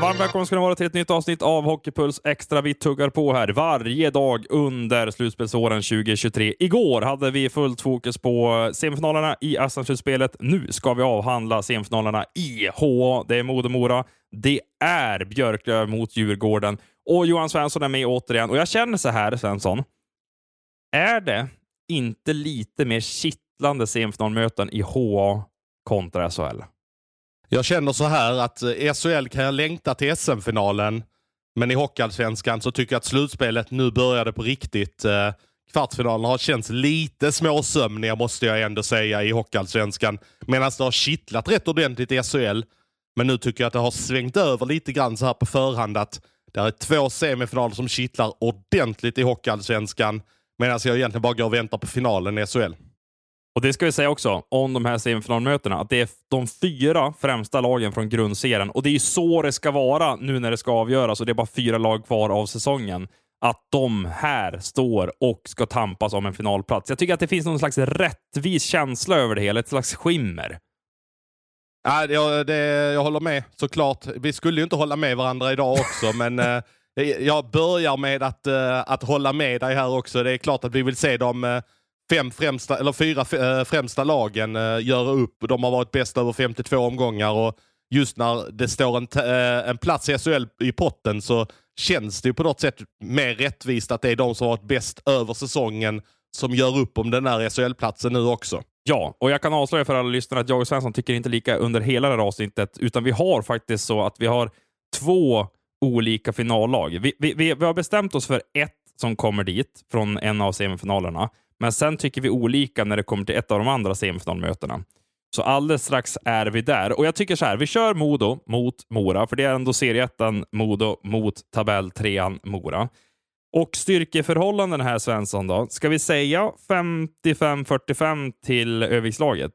Varmt välkomna ska ni vara till ett nytt avsnitt av Hockeypuls Extra. Vi tuggar på här varje dag under slutspelsåren 2023. Igår hade vi fullt fokus på semifinalerna i SM-slutspelet. Nu ska vi avhandla semifinalerna i HA. Det är Modemora, Det är Björklöv mot Djurgården. Och Johan Svensson är med återigen. Och jag känner så här, Svensson. Är det inte lite mer kittlande semifinalmöten i HA kontra SHL? Jag känner så här att eh, i SHL kan jag längta till SM-finalen, men i Hockeyallsvenskan så tycker jag att slutspelet nu började på riktigt. Kvartsfinalerna kvartsfinalen har känts lite småsömniga måste jag ändå säga i Hockeyallsvenskan, medan det har kittlat rätt ordentligt i SHL. Men nu tycker jag att det har svängt över lite grann så här på förhand att det är två semifinaler som kittlar ordentligt i Hockeyallsvenskan, medan jag egentligen bara går och väntar på finalen i SHL. Och Det ska vi säga också om de här semifinalmötena, att det är de fyra främsta lagen från grundserien. Och det är ju så det ska vara nu när det ska avgöras och det är bara fyra lag kvar av säsongen. Att de här står och ska tampas om en finalplats. Jag tycker att det finns någon slags rättvis känsla över det hela, ett slags skimmer. Ja, jag, det, jag håller med såklart. Vi skulle ju inte hålla med varandra idag också, men eh, jag börjar med att, eh, att hålla med dig här också. Det är klart att vi vill se dem eh, fem främsta, eller fyra eh, främsta lagen eh, göra upp. De har varit bäst över 52 omgångar och just när det står en, eh, en plats i SHL i potten så känns det ju på något sätt mer rättvist att det är de som har varit bäst över säsongen som gör upp om den här SHL-platsen nu också. Ja, och jag kan avslöja för alla lyssnare att jag och Svensson tycker inte lika under hela det här avsnittet, utan vi har faktiskt så att vi har två olika finallag. Vi, vi, vi har bestämt oss för ett som kommer dit från en av semifinalerna. Men sen tycker vi olika när det kommer till ett av de andra semifinalmötena. Så alldeles strax är vi där. Och jag tycker så här, vi kör Modo mot Mora, för det är ändå serieettan Modo mot tabelltrean Mora. Och styrkeförhållanden här Svensson då, ska vi säga 55-45 till Övikslaget?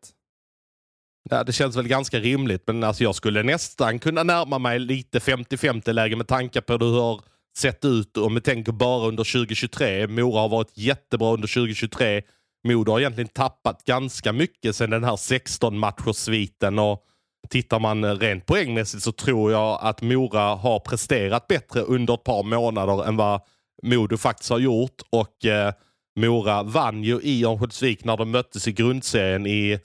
Ja, det känns väl ganska rimligt, men alltså jag skulle nästan kunna närma mig lite 50-50 läge med tanke på hur sett ut om vi tänker bara under 2023. Mora har varit jättebra under 2023. Modo har egentligen tappat ganska mycket sedan den här 16 matchersviten och tittar man eh, rent poängmässigt så tror jag att Mora har presterat bättre under ett par månader än vad Modo faktiskt har gjort och eh, Mora vann ju i Örnsköldsvik när de möttes i grundserien i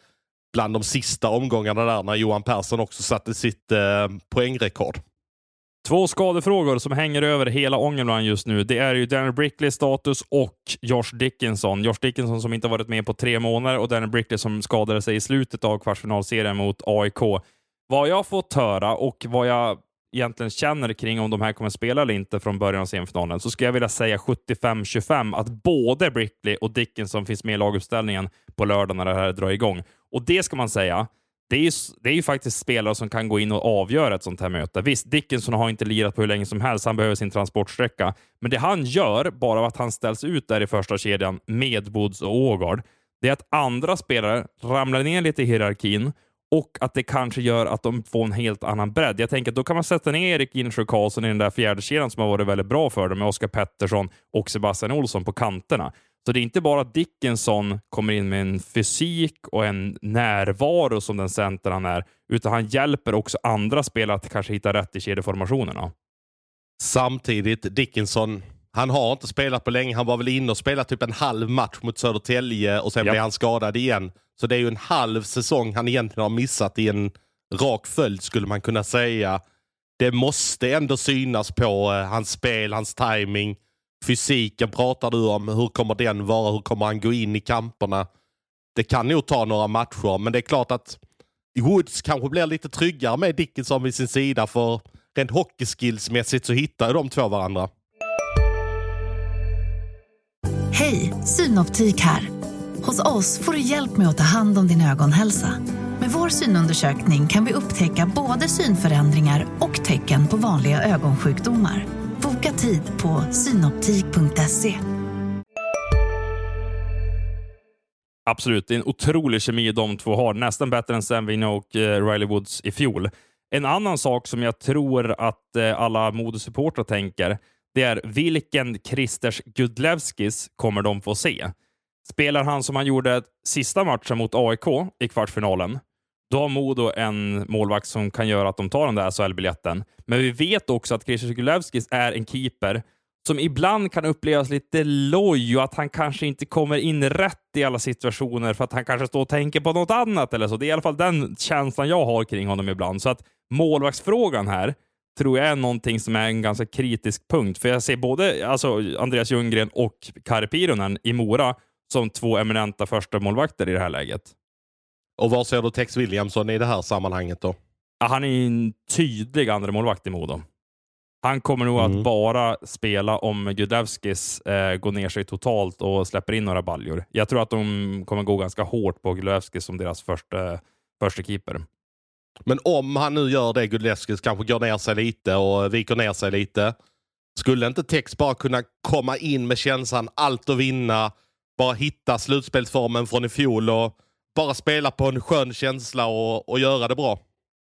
bland de sista omgångarna där när Johan Persson också satte sitt eh, poängrekord. Två skadefrågor som hänger över hela Ångermanland just nu. Det är ju Daniel Brickleys status och Josh Dickinson. Josh Dickinson som inte varit med på tre månader och Daniel Brickley som skadade sig i slutet av kvartsfinalserien mot AIK. Vad jag fått höra och vad jag egentligen känner kring om de här kommer spela eller inte från början av semifinalen, så skulle jag vilja säga 75-25 att både Brickley och Dickinson finns med i laguppställningen på lördag när det här drar igång. Och det ska man säga, det är, ju, det är ju faktiskt spelare som kan gå in och avgöra ett sånt här möte. Visst, Dickinson har inte lirat på hur länge som helst. Han behöver sin transportsträcka. Men det han gör, bara av att han ställs ut där i första kedjan med Woods och Ågard, det är att andra spelare ramlar ner lite i hierarkin och att det kanske gör att de får en helt annan bredd. Jag tänker att då kan man sätta ner Erik Insjö Karlsson i den där fjärde kedjan som har varit väldigt bra för dem med Oskar Pettersson och Sebastian Olsson på kanterna. Så det är inte bara att Dickinson kommer in med en fysik och en närvaro som den center han är, utan han hjälper också andra spelare att kanske hitta rätt i kedjeformationerna. Samtidigt, Dickinson, han har inte spelat på länge. Han var väl inne och spelade typ en halv match mot Södertälje och sen ja. blev han skadad igen. Så det är ju en halv säsong han egentligen har missat i en rak följd skulle man kunna säga. Det måste ändå synas på uh, hans spel, hans timing Fysiken pratar du om. Hur kommer den vara? Hur kommer han gå in i kamperna? Det kan nog ta några matcher, men det är klart att Woods kanske blir lite tryggare med Dickinson vid sin sida, för rent hockeyskillsmässigt så hittar ju de två varandra. Hej, Synoptik här. Hos oss får du hjälp med att ta hand om din ögonhälsa. Med vår synundersökning kan vi upptäcka både synförändringar och tecken på vanliga ögonsjukdomar. Boka tid på synoptik.se. Absolut, det är en otrolig kemi de två har. Nästan bättre än Sam Vino och eh, Riley Woods i fjol. En annan sak som jag tror att eh, alla modesupportrar tänker, det är vilken Kristers Gudlevskis kommer de få se? Spelar han som han gjorde sista matchen mot AIK i kvartsfinalen, då har Modo en målvakt som kan göra att de tar den där SHL-biljetten. Men vi vet också att Christer Gulevskis är en keeper som ibland kan upplevas lite loj och att han kanske inte kommer in rätt i alla situationer för att han kanske står och tänker på något annat eller så. Det är i alla fall den känslan jag har kring honom ibland. Så att målvaktsfrågan här tror jag är någonting som är en ganska kritisk punkt. För jag ser både alltså, Andreas Ljunggren och Kari Pironen i Mora som två eminenta första målvakter i det här läget. Och var ser du Tex Williamson i det här sammanhanget då? Ja, han är en tydlig andra målvakt i Modo. Han kommer nog mm. att bara spela om Gudlevskis eh, går ner sig totalt och släpper in några baljor. Jag tror att de kommer gå ganska hårt på Gudlevskis som deras första, första keeper. Men om han nu gör det, Gudlevskis kanske går ner sig lite och viker ner sig lite. Skulle inte Tex bara kunna komma in med känslan allt att vinna, bara hitta slutspelsformen från i fjol och bara spela på en skön känsla och, och göra det bra?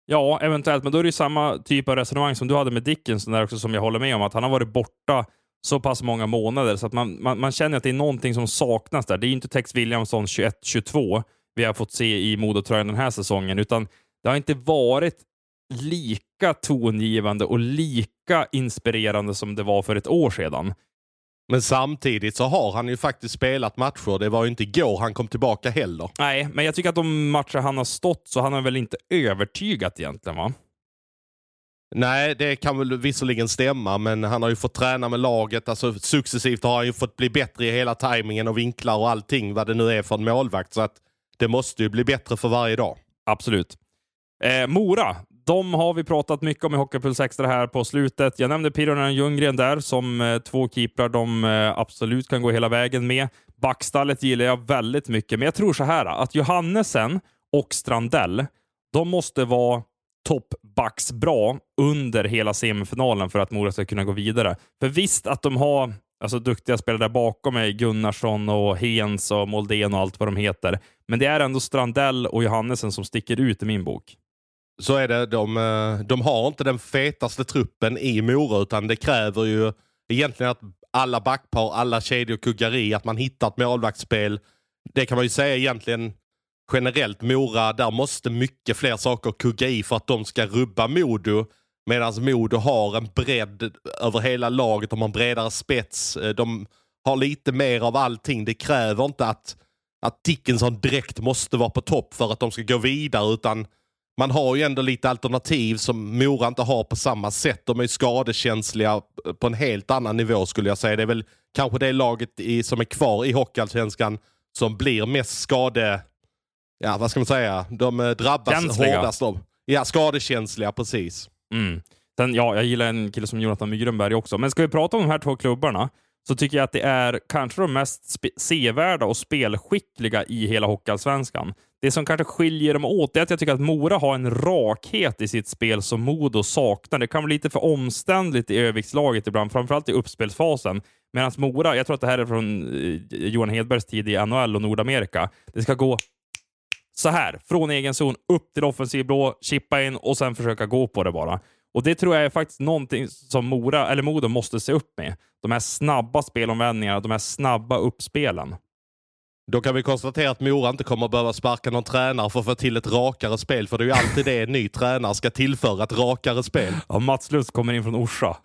Ja, eventuellt, men då är det samma typ av resonemang som du hade med Dickinson där också, som jag håller med om, att han har varit borta så pass många månader så att man, man, man känner att det är någonting som saknas där. Det är inte Tex Williamson 21-22 vi har fått se i Modotröjan den här säsongen, utan det har inte varit lika tongivande och lika inspirerande som det var för ett år sedan. Men samtidigt så har han ju faktiskt spelat matcher. Det var ju inte igår han kom tillbaka heller. Nej, men jag tycker att de matcher han har stått så han har väl inte övertygat egentligen va? Nej, det kan väl visserligen stämma, men han har ju fått träna med laget. Alltså, successivt har han ju fått bli bättre i hela tajmingen och vinklar och allting, vad det nu är för en målvakt. Så att det måste ju bli bättre för varje dag. Absolut. Eh, Mora, de har vi pratat mycket om i Hockeypuls Extra här på slutet. Jag nämnde Pironen och Ljunggren där som eh, två keeprar de eh, absolut kan gå hela vägen med. Backstallet gillar jag väldigt mycket, men jag tror så här att Johannesen och Strandell, de måste vara toppbacks bra under hela semifinalen för att Mora ska kunna gå vidare. För visst att de har alltså, duktiga spelare där bakom mig, Gunnarsson och Hens och Moldén och allt vad de heter. Men det är ändå Strandell och Johannesen som sticker ut i min bok så är det, de, eh, de har inte den fetaste truppen i Mora utan det kräver ju egentligen att alla backpar, alla kedjor kuggar i, att man hittar ett målvaktsspel. Det kan man ju säga egentligen generellt. Mora, där måste mycket fler saker kugga i för att de ska rubba Modo. Medan Modo har en bredd över hela laget, de har en bredare spets. Eh, de har lite mer av allting. Det kräver inte att, att Dickinson direkt måste vara på topp för att de ska gå vidare utan man har ju ändå lite alternativ som Mora inte har på samma sätt. De är skadekänsliga på en helt annan nivå skulle jag säga. Det är väl kanske det laget i, som är kvar i Hockeyallsvenskan som blir mest skade... Ja, vad ska man säga? De eh, drabbas Känsliga. hårdast av... Ja, skadekänsliga, precis. Mm. Sen, ja, jag gillar en kille som Jonathan Mygrenberg också. Men ska vi prata om de här två klubbarna så tycker jag att det är kanske de mest sevärda och spelskickliga i hela Hockeyallsvenskan. Det som kanske skiljer dem åt är att jag tycker att Mora har en rakhet i sitt spel som Modo saknar. Det kan vara lite för omständligt i överviktslaget ibland, framförallt i uppspelsfasen. Medan Mora, jag tror att det här är från eh, Johan Hedbergs tid i NHL och Nordamerika. Det ska gå så här, från egen zon upp till offensiv blå, chippa in och sen försöka gå på det bara. Och Det tror jag är faktiskt någonting som Mora, eller Modo måste se upp med. De här snabba spelomvändningarna, de här snabba uppspelen. Då kan vi konstatera att Mora inte kommer att behöva sparka någon tränare för att få till ett rakare spel. För det är ju alltid det en ny tränare ska tillföra, ett rakare spel. Ja, Mats Lutz kommer in från Orsa.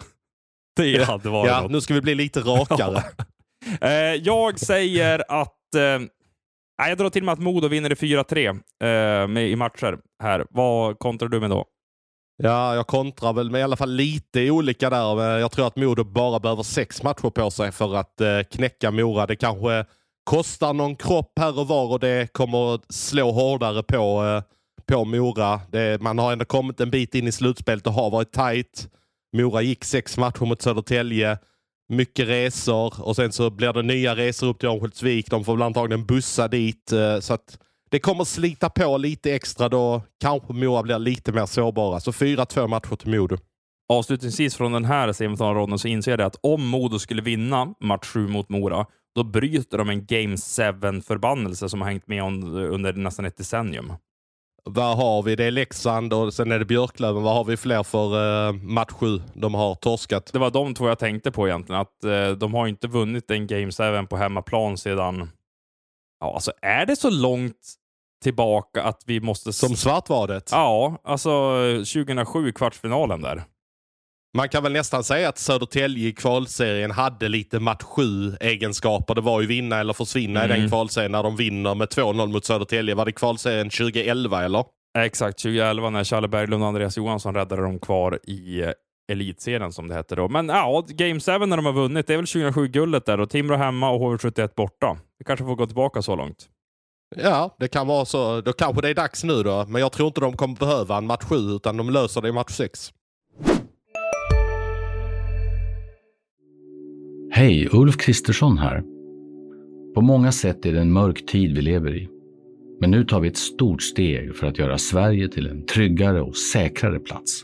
Det hade varit Ja, något. nu ska vi bli lite rakare. eh, jag säger att... Eh, jag drar till med att Modo vinner i 4-3 eh, i matcher här. Vad kontrar du med då? Ja, jag kontrar väl med i alla fall lite olika där. Jag tror att Modo bara behöver sex matcher på sig för att eh, knäcka Mora. Det kanske kostar någon kropp här och var och det kommer slå hårdare på, eh, på Mora. Det, man har ändå kommit en bit in i slutspelet och har varit tight. Mora gick sex matcher mot Södertälje. Mycket resor och sen så blir det nya resor upp till Örnsköldsvik. De får väl antagligen bussa dit. Eh, så att det kommer slita på lite extra då kanske Mora blir lite mer sårbara. Så 4-2 matcher till Modo. Avslutningsvis från den här semifinalronden så inser jag att om Modo skulle vinna match 7 mot Mora, då bryter de en Game 7-förbannelse som har hängt med under nästan ett decennium. Vad har vi? Det är Leksand och sen är det Björklöven. Vad har vi fler för uh, match 7 de har torskat? Det var de två jag tänkte på egentligen. Att uh, De har inte vunnit en Game 7 på hemmaplan sedan... Ja, alltså är det så långt tillbaka att vi måste... Som Svartvadet? Ja, alltså 2007, kvartsfinalen där. Man kan väl nästan säga att Södertälje i kvalserien hade lite match 7-egenskaper. Det var ju vinna eller försvinna mm. i den mm. kvalserien när de vinner med 2-0 mot Södertälje. Var det kvalserien 2011 eller? Exakt, 2011 när Charlie Berglund och Andreas Johansson räddade dem kvar i eh, elitserien som det hette då. Men ja, Game 7 när de har vunnit, det är väl 2007-guldet där och Timrå hemma och HV71 borta. Vi kanske får gå tillbaka så långt. Ja, det kan vara så. Då kanske det är dags nu då. Men jag tror inte de kommer behöva en match 7 utan de löser det i match 6. Hej, Ulf Kristersson här. På många sätt är det en mörk tid vi lever i. Men nu tar vi ett stort steg för att göra Sverige till en tryggare och säkrare plats.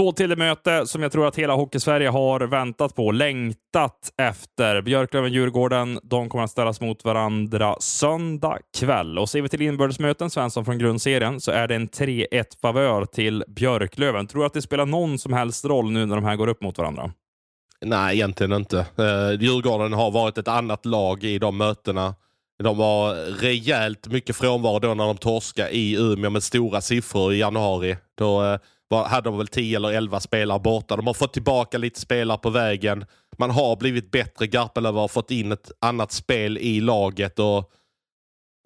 Då till det möte som jag tror att hela Hockeysverige har väntat på, längtat efter. Björklöven-Djurgården, de kommer att ställas mot varandra söndag kväll. Och ser vi till inbördesmöten, Svensson från grundserien, så är det en 3-1 favör till Björklöven. Tror du att det spelar någon som helst roll nu när de här går upp mot varandra? Nej, egentligen inte. Uh, Djurgården har varit ett annat lag i de mötena. De var rejält mycket frånvaro då när de torskade i Umeå med stora siffror i januari. Då eh, var, hade de väl 10 eller 11 spelare borta. De har fått tillbaka lite spelare på vägen. Man har blivit bättre. Garpenlöv har fått in ett annat spel i laget. och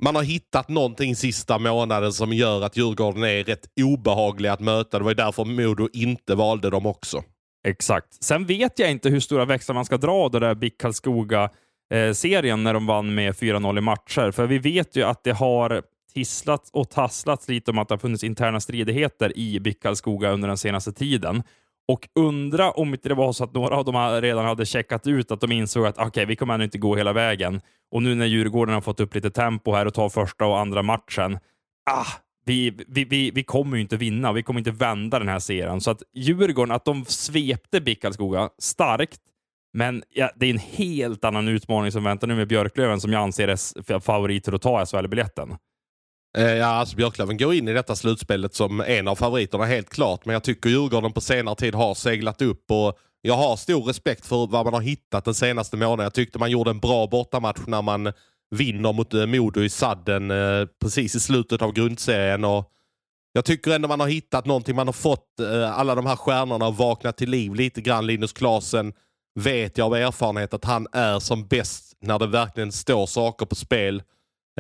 man har hittat någonting sista månaden som gör att Djurgården är rätt obehagliga att möta. Det var därför Modo inte valde dem också. Exakt. Sen vet jag inte hur stora växlar man ska dra det där BIK Karlskoga-serien eh, när de vann med 4-0 i matcher. För vi vet ju att det har tisslat och tasslats lite om att det har funnits interna stridigheter i Bickalskoga under den senaste tiden. Och undra om inte det var så att några av dem redan hade checkat ut att de insåg att okay, vi kommer ännu inte gå hela vägen. Och nu när Djurgården har fått upp lite tempo här och tar första och andra matchen, ah, vi, vi, vi, vi kommer ju inte vinna. Vi kommer inte vända den här serien. Så att Djurgården, att de svepte Bickalskoga starkt, men ja, det är en helt annan utmaning som väntar nu med Björklöven som jag anser är favoriter att ta SHL-biljetten. Eh, ja, alltså Björklöven går in i detta slutspelet som en av favoriterna helt klart. Men jag tycker Djurgården på senare tid har seglat upp och jag har stor respekt för vad man har hittat den senaste månaden. Jag tyckte man gjorde en bra bortamatch när man vinner mot eh, Modo i sadden eh, precis i slutet av grundserien. Och jag tycker ändå man har hittat någonting. Man har fått alla de här stjärnorna att vakna till liv lite grann. Linus Klasen vet jag av erfarenhet att han är som bäst när det verkligen står saker på spel.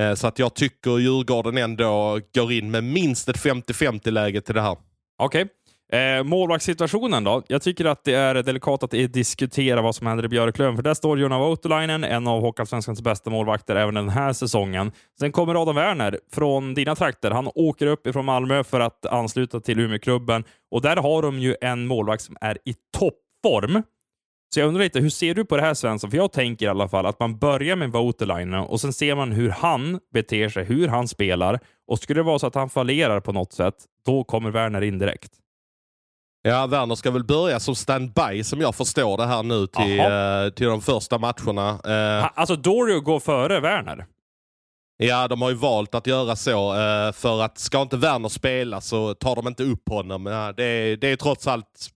Eh, så att jag tycker Djurgården ändå går in med minst ett 50-50 läge till det här. Okej. Okay. Eh, målvaktssituationen då? Jag tycker att det är delikat att diskutera vad som händer i Björklöven, för där står Jonna Voutilainen, en av Hockeyallsvenskans bästa målvakter även den här säsongen. Sen kommer Adam Werner från dina trakter. Han åker upp ifrån Malmö för att ansluta till Umeåklubben och där har de ju en målvakt som är i toppform. Så jag undrar lite, hur ser du på det här Svensson? För jag tänker i alla fall att man börjar med Voutilainen och sen ser man hur han beter sig, hur han spelar. Och skulle det vara så att han fallerar på något sätt, då kommer Werner in direkt. Ja, Werner ska väl börja som standby som jag förstår det här nu till, uh, till de första matcherna. Uh, alltså Dorio går före Werner? Ja, de har ju valt att göra så. Uh, för att ska inte Werner spela så tar de inte upp honom. det, är, det är trots allt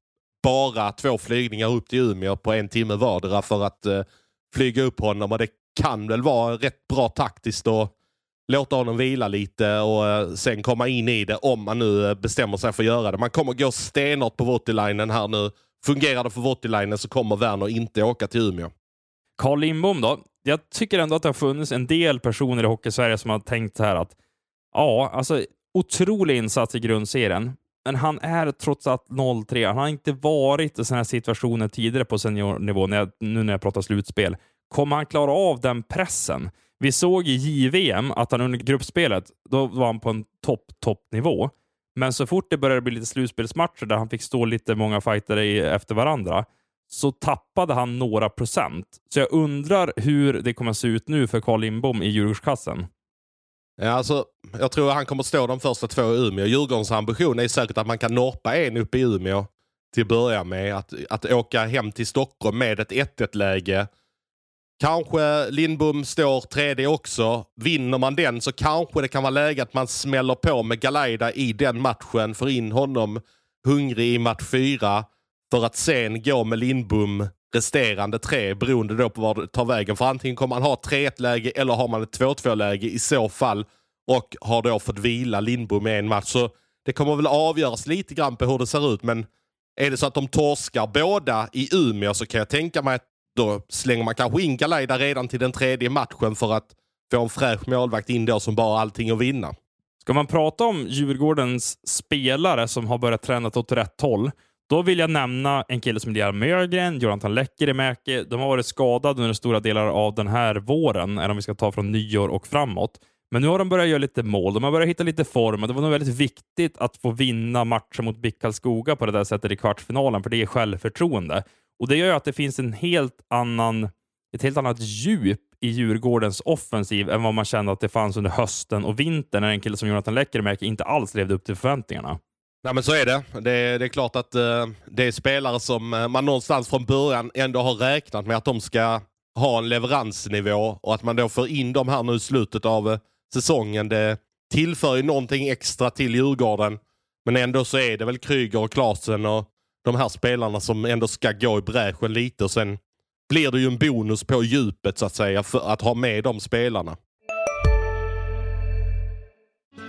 bara två flygningar upp till Umeå på en timme vardera för att eh, flyga upp honom. Och det kan väl vara rätt bra taktiskt att låta honom vila lite och eh, sen komma in i det om man nu eh, bestämmer sig för att göra det. Man kommer gå stenhårt på Voutilainen här nu. Fungerar det för Voutilainen så kommer Werner inte åka till Umeå. Carl Lindbom då? Jag tycker ändå att det har funnits en del personer i Hockeysverige som har tänkt så här att ja, alltså otrolig insats i grundserien men han är trots allt 03. Han har inte varit i sådana här situationer tidigare på seniornivå, när jag, nu när jag pratar slutspel. Kommer han klara av den pressen? Vi såg i JVM att han under gruppspelet, då var han på en topp, toppnivå. Men så fort det började bli lite slutspelsmatcher där han fick stå lite många fighter efter varandra, så tappade han några procent. Så jag undrar hur det kommer att se ut nu för Carl Lindbom i Djurgårdskassen. Ja, alltså, jag tror han kommer stå de första två i Umeå. Djurgårdens ambition är säkert att man kan norpa en uppe i Umeå till att börja med. Att, att åka hem till Stockholm med ett 1-1 läge. Kanske Lindbom står tredje också. Vinner man den så kanske det kan vara läge att man smäller på med Galaida i den matchen. Får in honom hungrig i match fyra. För att sen gå med Lindbom resterande tre beroende då på var det tar vägen. För antingen kommer man ha 3-1 läge eller har man ett 2-2 läge i så fall. Och har då fått vila Lindbom i en match. Så det kommer väl avgöras lite grann på hur det ser ut. Men är det så att de torskar båda i Umeå så kan jag tänka mig att då slänger man kanske in Galeida redan till den tredje matchen för att få en fräsch målvakt in då som bara har allting att vinna. Ska man prata om Djurgårdens spelare som har börjat träna åt rätt håll, då vill jag nämna en kille som heter Mögren, Jonathan Lekkerimäki. De har varit skadade under stora delar av den här våren, om vi ska ta från nyår och framåt. Men nu har de börjat göra lite mål, de har börjat hitta lite form. Det var nog väldigt viktigt att få vinna matchen mot BIK Karlskoga på det där sättet i kvartsfinalen, för det ger självförtroende. Och Det gör att det finns en helt annan, ett helt annat djup i Djurgårdens offensiv än vad man kände att det fanns under hösten och vintern när en kille som Jonathan Lekkerimäki inte alls levde upp till förväntningarna. Nej men så är det. Det, det är klart att eh, det är spelare som eh, man någonstans från början ändå har räknat med att de ska ha en leveransnivå och att man då får in dem här nu i slutet av eh, säsongen. Det tillför ju någonting extra till Djurgården. Men ändå så är det väl Kryger och Klasen och de här spelarna som ändå ska gå i bräschen lite och sen blir det ju en bonus på djupet så att säga för att ha med de spelarna.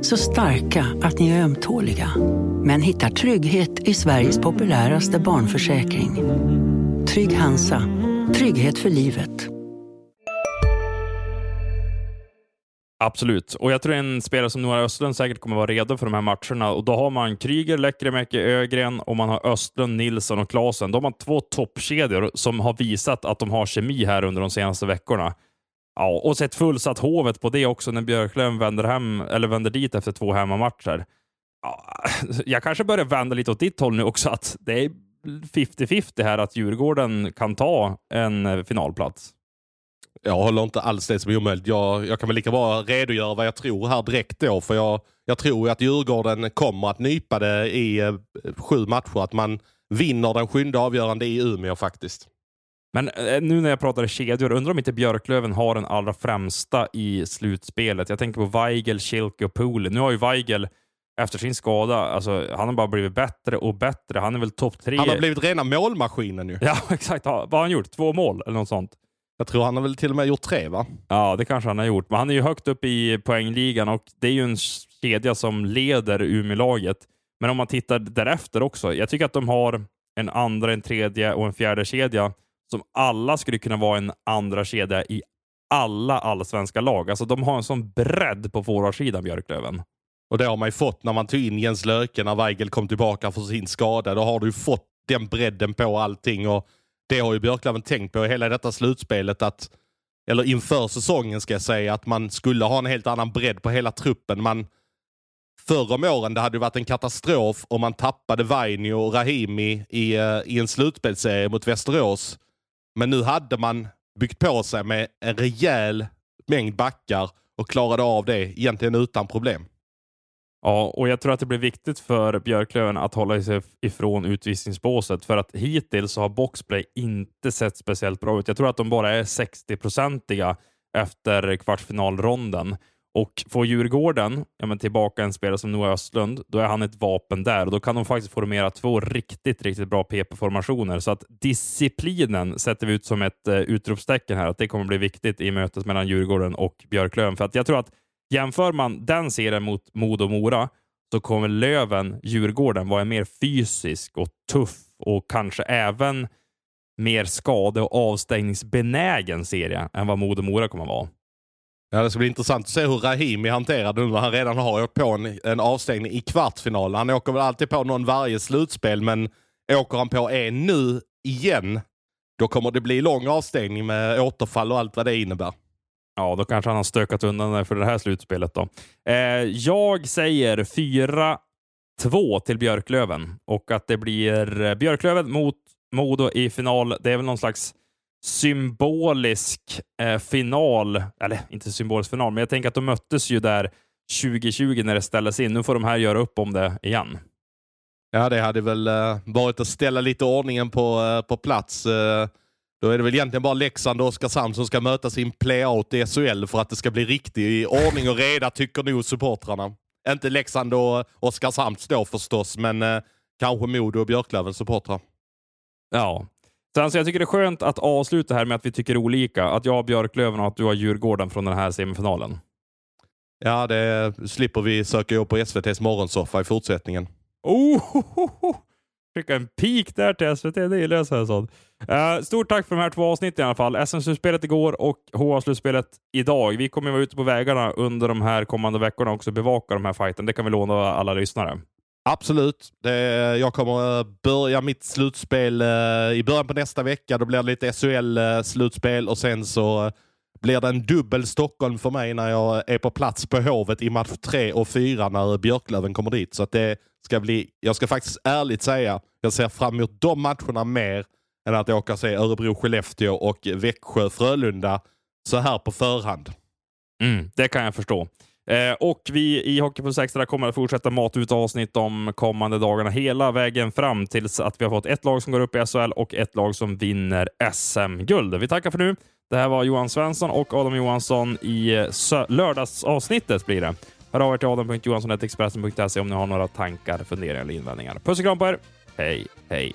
Så starka att ni är ömtåliga. Men hittar trygghet i Sveriges populäraste barnförsäkring. Trygg Hansa. Trygghet för livet. Absolut, och jag tror en spelare som Noah Östlund säkert kommer vara redo för de här matcherna. Och Då har man Kryger, Lekkerimäki, Ögren och man har Östlund, Nilsson och Klasen. De har två toppkedjor som har visat att de har kemi här under de senaste veckorna. Ja, och sett fullsatt Hovet på det också när Björklöven vänder, hem, eller vänder dit efter två hemmamatcher. Ja, jag kanske börjar vända lite åt ditt håll nu också, att det är 50-50 här att Djurgården kan ta en eh, finalplats. Jag håller inte alls det som omöjligt. Jag, jag kan väl lika bra redogöra vad jag tror här direkt då. För jag, jag tror att Djurgården kommer att nypa det i eh, sju matcher. Att man vinner den sjunde avgörande i Umeå faktiskt. Men eh, nu när jag pratar kedjor, undrar om inte Björklöven har den allra främsta i slutspelet. Jag tänker på Weigel, Schilke och Pooley. Nu har ju Weigel efter sin skada, alltså, han har bara blivit bättre och bättre. Han är väl topp tre. Han har blivit rena målmaskinen nu. Ja, exakt. Vad har han gjort? Två mål eller något sånt? Jag tror han har väl till och med gjort tre, va? Ja, det kanske han har gjort. Men han är ju högt upp i poängligan och det är ju en kedja som leder Umeå-laget. Men om man tittar därefter också. Jag tycker att de har en andra, en tredje och en fjärde kedja som alla skulle kunna vara en andra kedja i alla allsvenska lag. Alltså de har en sån bredd på forwardsidan, Björklöven. Och det har man ju fått när man tog in Jens Löke när Weigel kom tillbaka från sin skada. Då har du fått den bredden på allting. Och det har ju Björklöven tänkt på i hela detta slutspelet. Att, eller inför säsongen ska jag säga, att man skulle ha en helt annan bredd på hela truppen. Man, förr om åren det hade det varit en katastrof om man tappade Vainio och Rahimi i, eh, i en slutspelsserie mot Västerås. Men nu hade man byggt på sig med en rejäl mängd backar och klarade av det egentligen utan problem. Ja, och jag tror att det blir viktigt för Björklöven att hålla sig ifrån utvisningsbåset för att hittills har boxplay inte sett speciellt bra ut. Jag tror att de bara är 60-procentiga efter kvartsfinalronden och får Djurgården ja, men tillbaka en spelare som Noah Östlund, då är han ett vapen där och då kan de faktiskt formera två riktigt, riktigt bra PP-formationer. Så att disciplinen sätter vi ut som ett uh, utropstecken här, att det kommer bli viktigt i mötet mellan Djurgården och Björklöven. För att jag tror att Jämför man den serien mot Modo och Mora så kommer Löven, Djurgården, vara en mer fysisk och tuff och kanske även mer skade och avstängningsbenägen serie än vad Modo och Mora kommer att vara. Ja, det ska bli intressant att se hur Rahimi hanterar det nu när han redan har åkt på en, en avstängning i kvartsfinal. Han åker väl alltid på någon varje slutspel, men åker han på en nu igen, då kommer det bli lång avstängning med återfall och allt vad det innebär. Ja, då kanske han har stökat undan det för det här slutspelet. Då. Eh, jag säger 4-2 till Björklöven och att det blir Björklöven mot Modo i final. Det är väl någon slags symbolisk eh, final, eller inte symbolisk final, men jag tänker att de möttes ju där 2020 när det ställdes in. Nu får de här göra upp om det igen. Ja, det hade väl uh, varit att ställa lite ordningen på, uh, på plats. Uh, då är det väl egentligen bara Leksand och Oskarshamn som ska mötas i en playout i SHL för att det ska bli riktig ordning och reda, tycker nog supportrarna. Inte Leksand och Oskarshamn då förstås, men kanske Modo och Björklövens supportrar. Ja, så alltså jag tycker det är skönt att avsluta här med att vi tycker olika. Att jag har Björklöven och att du har Djurgården från den här semifinalen. Ja, det slipper vi söka jobb på SVTs morgonsoffa i fortsättningen. Oh, Skicka en pik där till SVT, det gillar jag. Sånt. Uh, stort tack för de här två avsnitten i alla fall. SM-slutspelet igår och HA-slutspelet idag. Vi kommer vara ute på vägarna under de här kommande veckorna och också bevaka de här fighten. Det kan vi låna alla lyssnare. Absolut. Det, jag kommer eh, börja mitt slutspel eh, i början på nästa vecka. Då blir det lite SHL-slutspel eh, och sen så blir det en dubbel Stockholm för mig när jag är på plats på Hovet i match 3 och 4 när Björklöven kommer dit. Så att det ska bli, jag ska faktiskt ärligt säga, jag ser fram emot de matcherna mer än att åka och se Örebro-Skellefteå och Växjö-Frölunda så här på förhand. Mm, det kan jag förstå. Eh, och vi i Hockeypuls Extra kommer att fortsätta mata ut avsnitt de kommande dagarna hela vägen fram tills att vi har fått ett lag som går upp i SHL och ett lag som vinner SM-guld. Vi tackar för nu. Det här var Johan Svensson och Adam Johansson i eh, lördagsavsnittet blir det. Hör av er till adam.johansson.expressen.se om ni har några tankar, funderingar eller invändningar. Puss och kram på er. Hej, hej.